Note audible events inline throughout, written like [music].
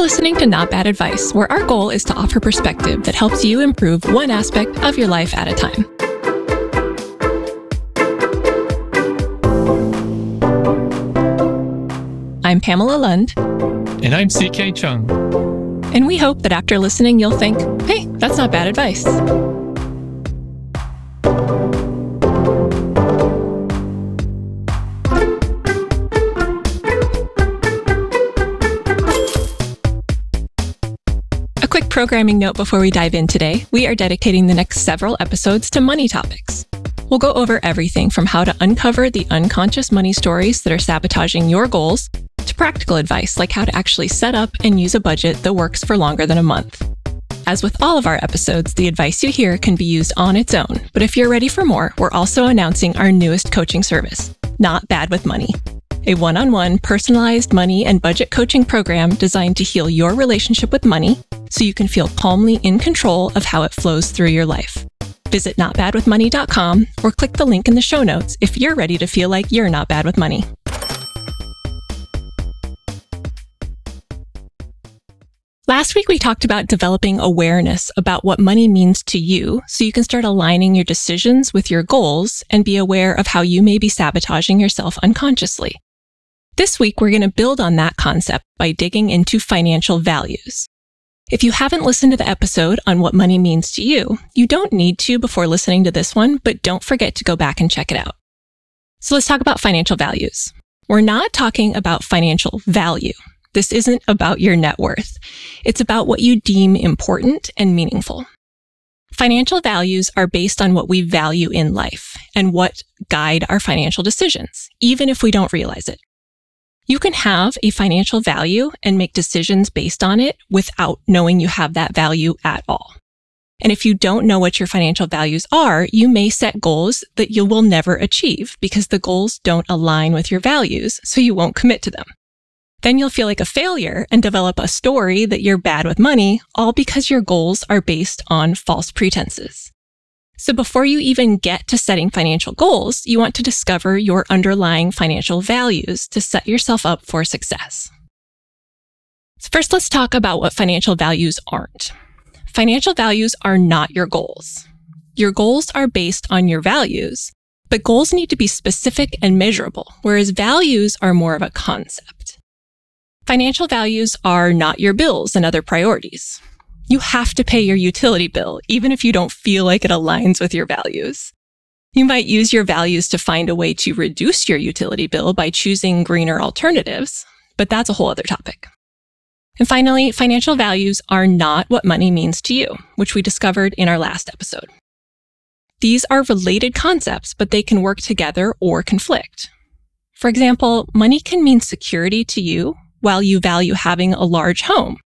You're listening to Not Bad Advice, where our goal is to offer perspective that helps you improve one aspect of your life at a time. I'm Pamela Lund. And I'm CK Chung. And we hope that after listening, you'll think, hey, that's not bad advice. Programming note before we dive in today. We are dedicating the next several episodes to money topics. We'll go over everything from how to uncover the unconscious money stories that are sabotaging your goals to practical advice like how to actually set up and use a budget that works for longer than a month. As with all of our episodes, the advice you hear can be used on its own, but if you're ready for more, we're also announcing our newest coaching service, Not Bad with Money a one on one personalized money and budget coaching program designed to heal your relationship with money so you can feel calmly in control of how it flows through your life. Visit notbadwithmoney.com or click the link in the show notes if you're ready to feel like you're not bad with money. Last week, we talked about developing awareness about what money means to you so you can start aligning your decisions with your goals and be aware of how you may be sabotaging yourself unconsciously. This week, we're going to build on that concept by digging into financial values. If you haven't listened to the episode on what money means to you, you don't need to before listening to this one, but don't forget to go back and check it out. So let's talk about financial values. We're not talking about financial value. This isn't about your net worth. It's about what you deem important and meaningful. Financial values are based on what we value in life and what guide our financial decisions, even if we don't realize it. You can have a financial value and make decisions based on it without knowing you have that value at all. And if you don't know what your financial values are, you may set goals that you will never achieve because the goals don't align with your values, so you won't commit to them. Then you'll feel like a failure and develop a story that you're bad with money, all because your goals are based on false pretenses. So before you even get to setting financial goals, you want to discover your underlying financial values to set yourself up for success. So first, let's talk about what financial values aren't. Financial values are not your goals. Your goals are based on your values, but goals need to be specific and measurable, whereas values are more of a concept. Financial values are not your bills and other priorities you have to pay your utility bill, even if you don't feel like it aligns with your values. You might use your values to find a way to reduce your utility bill by choosing greener alternatives, but that's a whole other topic. And finally, financial values are not what money means to you, which we discovered in our last episode. These are related concepts, but they can work together or conflict. For example, money can mean security to you while you value having a large home,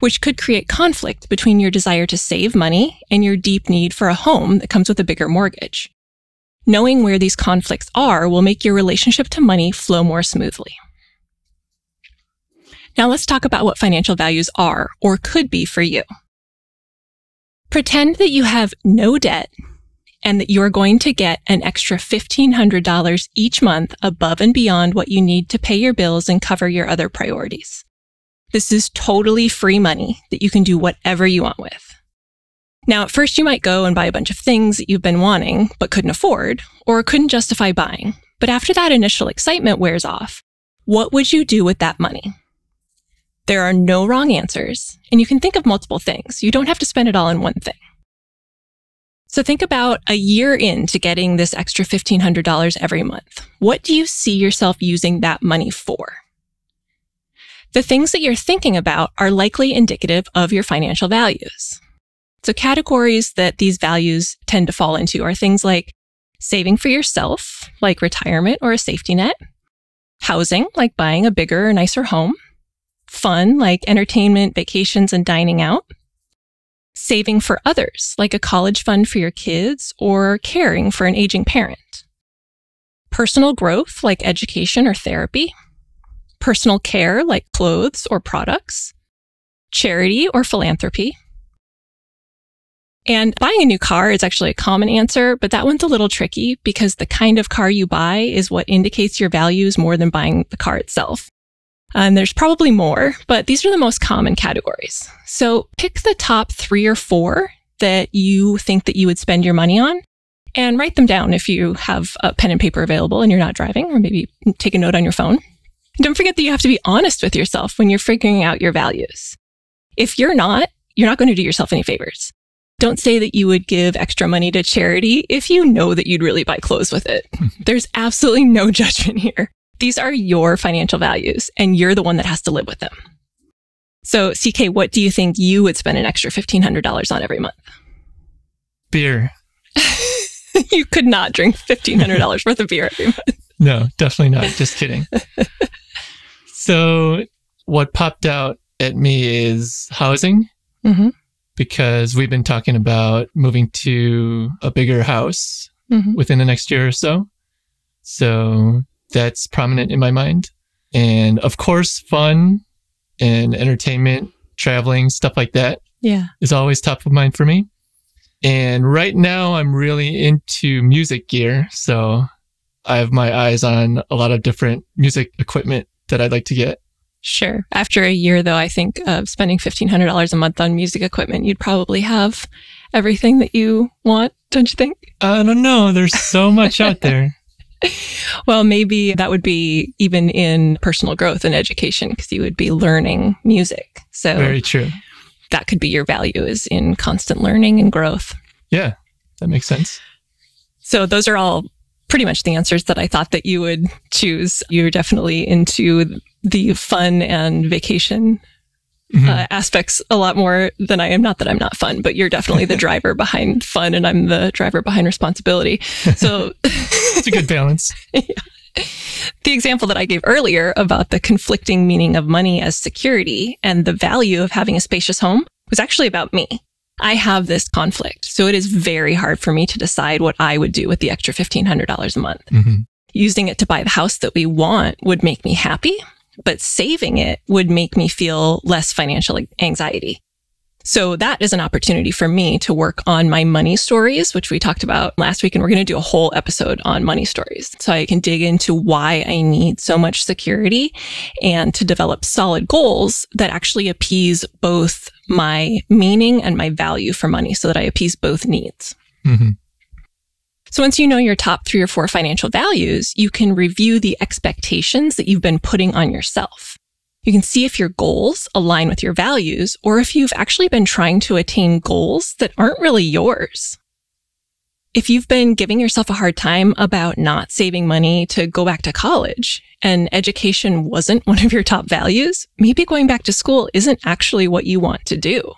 which could create conflict between your desire to save money and your deep need for a home that comes with a bigger mortgage. Knowing where these conflicts are will make your relationship to money flow more smoothly. Now let's talk about what financial values are or could be for you. Pretend that you have no debt and that you're going to get an extra $1,500 each month above and beyond what you need to pay your bills and cover your other priorities. This is totally free money that you can do whatever you want with. Now, at first you might go and buy a bunch of things that you've been wanting, but couldn't afford or couldn't justify buying. But after that initial excitement wears off, what would you do with that money? There are no wrong answers, and you can think of multiple things. You don't have to spend it all on one thing. So think about a year into getting this extra $1,500 every month. What do you see yourself using that money for? The things that you're thinking about are likely indicative of your financial values. So categories that these values tend to fall into are things like saving for yourself, like retirement or a safety net, housing, like buying a bigger, or nicer home, fun, like entertainment, vacations, and dining out, saving for others, like a college fund for your kids or caring for an aging parent, personal growth, like education or therapy, personal care like clothes or products, charity or philanthropy. And buying a new car is actually a common answer, but that one's a little tricky because the kind of car you buy is what indicates your values more than buying the car itself. And there's probably more, but these are the most common categories. So pick the top three or four that you think that you would spend your money on and write them down if you have a pen and paper available and you're not driving, or maybe take a note on your phone. Don't forget that you have to be honest with yourself when you're figuring out your values. If you're not, you're not going to do yourself any favors. Don't say that you would give extra money to charity if you know that you'd really buy clothes with it. [laughs] There's absolutely no [laughs] judgment here. These are your financial values and you're the one that has to live with them. So, CK, what do you think you would spend an extra $1,500 on every month? Beer. [laughs] you could not drink $1,500 worth of beer every month. No, definitely not. Just kidding. So, what popped out at me is housing. Mm-hmm. Because we've been talking about moving to a bigger house Mm-hmm. within the next year or so. So that's prominent in my mind. And of course, fun and entertainment, traveling, stuff like that Yeah. is always top of mind for me. And right now, I'm really into music gear. So I have my eyes on a lot of different music equipment that I'd like to get. Sure. After a year, though, I think of spending $1,500 a month on music equipment, you'd probably have everything that you want, don't you think? I don't know. There's so much out there. [laughs] [laughs] Well, maybe that would be even in personal growth and education because you would be learning music. So Very true. that could be your value is in constant learning and growth. Yeah, that makes sense. So those are all pretty much the answers that I thought that you would choose. You're definitely into the fun and vacation Mhm. uh, aspects a lot more than I am. Not that I'm not fun, but you're definitely the [laughs] driver behind fun and I'm the driver behind responsibility. [laughs] So it's a good balance. [laughs] the example that I gave earlier about the conflicting meaning of money as security and the value of having a spacious home was actually about me. I have this conflict. So it is very hard for me to decide what I would do with the extra $1,500 a month. Mhm. Using it to buy the house that we want would make me happy, but saving it would make me feel less financial anxiety. So that is an opportunity for me to work on my money stories, which we talked about last week. And we're going to do a whole episode on money stories. So I can dig into why I need so much security and to develop solid goals that actually appease both my meaning and my value for money so that I appease both needs. Mhm. So once you know your top three or four financial values, you can review the expectations that you've been putting on yourself. You can see if your goals align with your values or if you've actually been trying to attain goals that aren't really yours. If you've been giving yourself a hard time about not saving money to go back to college and education wasn't [laughs] one of your top values, maybe going back to school isn't actually what you want to do.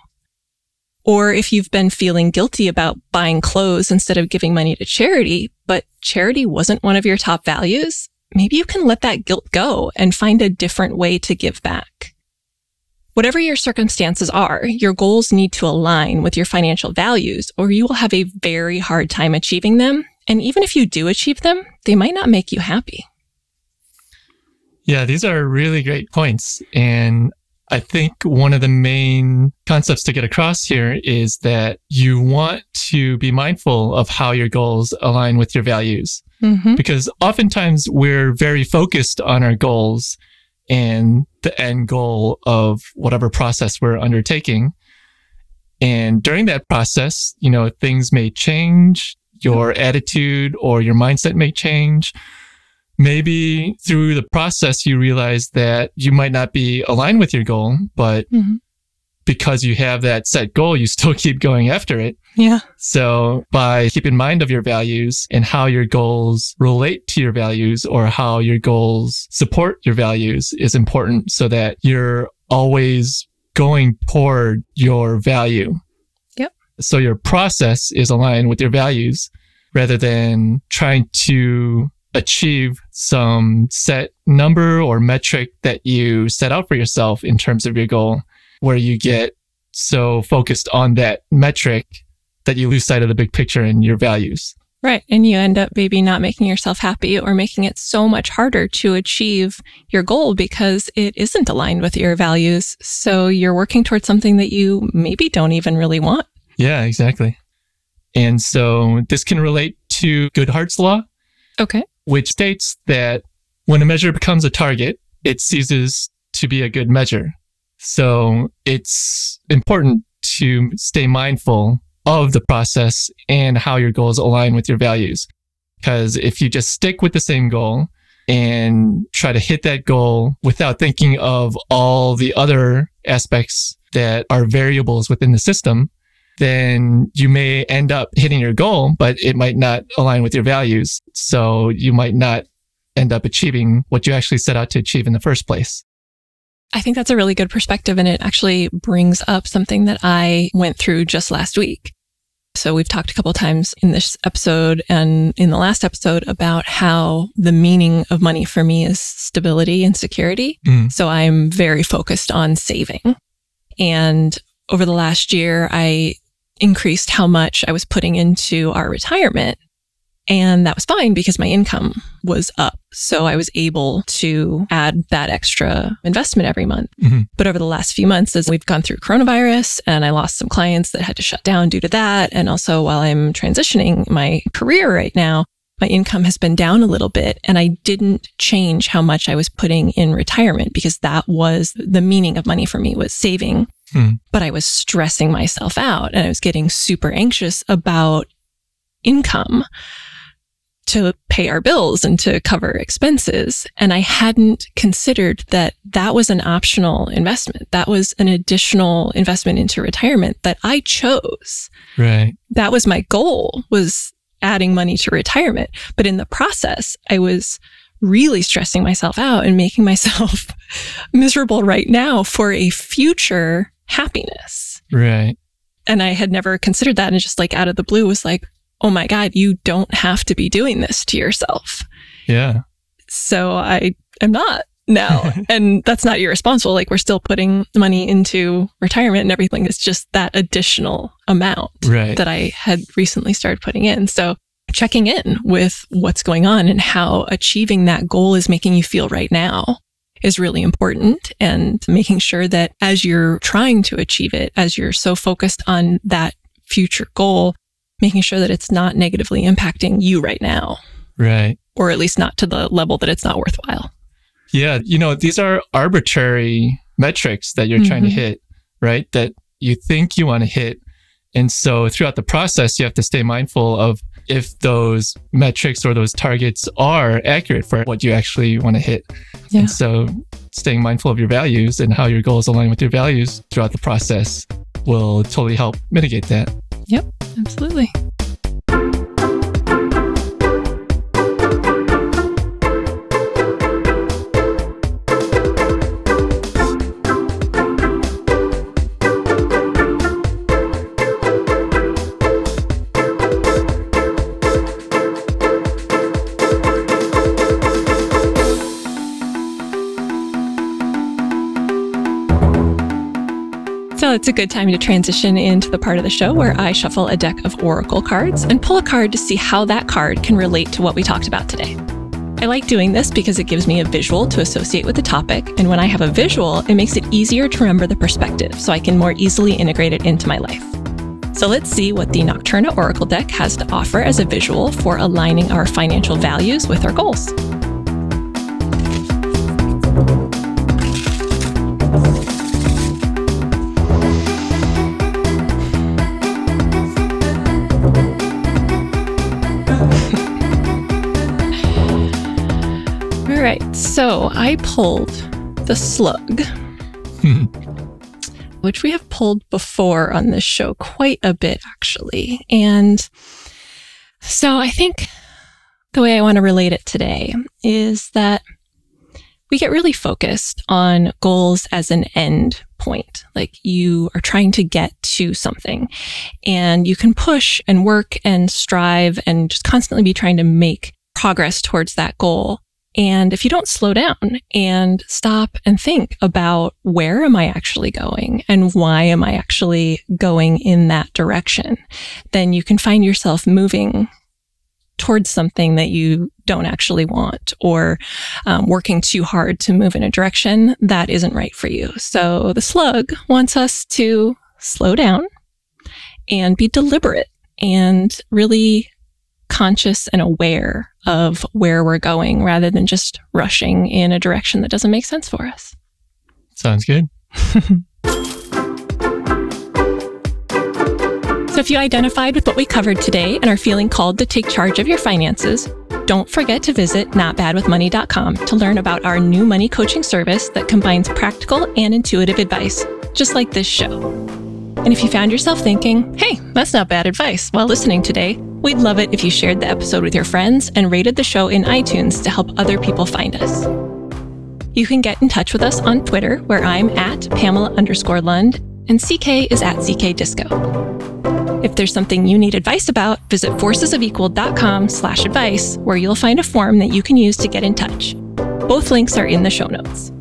Or if you've been feeling guilty about buying clothes instead of giving money to charity, but charity wasn't one of your top values, maybe you can let that guilt go and find a different way to give back. Whatever your circumstances are, your goals need to align with your financial values or you will have a very hard time achieving them. And even if you do achieve them, they might not make you happy. Yeah, these are really great points. And I think one of the main concepts to get across here is that you want to be mindful of how your goals align with your values. Mm-hmm. Because oftentimes we're very focused on our goals and the end goal of whatever process we're undertaking. And during that process, you know, things may change, your attitude or your mindset may change maybe through the process you realize that you might not be aligned with your goal, but Mhm. Because you have that set goal, you still [laughs] keep going after it. Yeah. So by keeping in mind of your values and how your goals relate to your values or how your goals support your values is important so that you're always going toward your value. Yep. So your process is aligned with your values rather than trying to achieve some set number or metric that you set out for yourself in terms of your goal, where you get so focused on that metric that you lose sight of the big picture and your values. Right. And you end up maybe not making yourself happy or making it so much harder to achieve your goal because it isn't aligned with your values. So you're working towards something that you maybe don't even really want. Yeah, exactly. And so this can relate to Goodhart's law, Okay. which states that when a measure becomes a target, it ceases to be a good measure. So it's important to stay mindful of the process and how your goals align with your values. Because if you just stick with the same goal and try to hit that goal without thinking of all the other aspects that are variables within the system, then you may end up hitting your goal, but it might not align with your values. So you might not end up achieving what you actually set out to achieve in the first place. I think that's a really good perspective. And it actually brings up something that I went through just last week. So we've talked a couple times in this episode and in the last episode about how the meaning of money for me is stability and security. Mm. So I'm very focused on saving. And over the last year, I increased how much I was putting into our retirement and that was fine because my income was up. So I was able to add that extra investment every month. Mm-hmm. But over the last few months, as we've gone through coronavirus and I lost some clients that had to shut down due to that. And also while I'm transitioning my career right now, my income has been down a little bit and I didn't change how much I was putting in retirement because that was the meaning of money for me was saving. Hmm. But I was stressing myself out and I was getting super anxious about income to pay our bills and to cover expenses. And I hadn't considered that that was an optional investment. That was an additional investment into retirement that I chose. Right. That was my goal was adding money to retirement. But in the process, I was really stressing myself out and making [laughs] myself miserable right now for a future happiness. Right. And I had never considered that. And just like out of the blue was like, oh my God, you don't have to be doing this to yourself. Yeah. So I am not now. [laughs] and that's not irresponsible. Like we're still putting money into retirement and everything. It's just that additional amount right. that I had recently started putting in. So checking in with what's going on and how achieving that goal is making you feel right now is really important and making sure that as you're trying to achieve it, as you're so focused on that future goal, making sure that it's not negatively impacting you right now. Right. Or at least not to the level that it's not worthwhile. Yeah. You know, these are arbitrary metrics that you're mm-hmm. trying to mm-hmm. hit, right? That you think you want to hit. And so throughout the process, you have to stay mindful of if those metrics or those targets are accurate for what you actually want to hit. Yeah. And so staying mindful of your values and how your goals align with your values throughout the process will totally help mitigate that. Yep, absolutely. It's a good time to transition into the part of the show where I shuffle a deck of Oracle cards and pull a card to see how that card can relate to what we talked about today. I like doing this because it gives me a visual to associate with the topic, and when I have a visual, it makes it easier to remember the perspective so I can more easily integrate it into my life. So let's see what the Nocturna Oracle deck has to offer as a visual for aligning our financial values with our goals. Right, so I pulled the slug, hmm. which we have pulled before on this show quite a bit, actually. And so I think the way I want to relate it today is that we get really focused on goals as an end point. Like you are trying to get to something and you can push and work and strive and just constantly be trying to make progress towards that goal. And if you don't slow down and stop and think about where am I actually going and why am I actually going in that direction, then you can find yourself moving towards something that you don't actually want or um, working too hard to move in a direction that isn't right for you. So the slug wants us to slow down and be deliberate and really conscious and aware of where we're going rather than just rushing in a direction that doesn't make sense for us. Sounds good. [laughs] So if you identified with what we covered today and are feeling called to take charge of your finances, don't forget to visit notbadwithmoney.com to learn about our new money coaching service that combines practical and intuitive advice, just like this show. And if you found yourself thinking, hey, that's not bad advice while listening today, we'd love it if you shared the episode with your friends and rated the show in iTunes to help other people find us. You can get in touch with us on Twitter, where I'm at Pamela underscore Lund and CK is at CK Disco. If there's something you need advice about, visit forcesofequal.com slash advice, where you'll find a form that you can use to get in touch. Both links are in the show notes.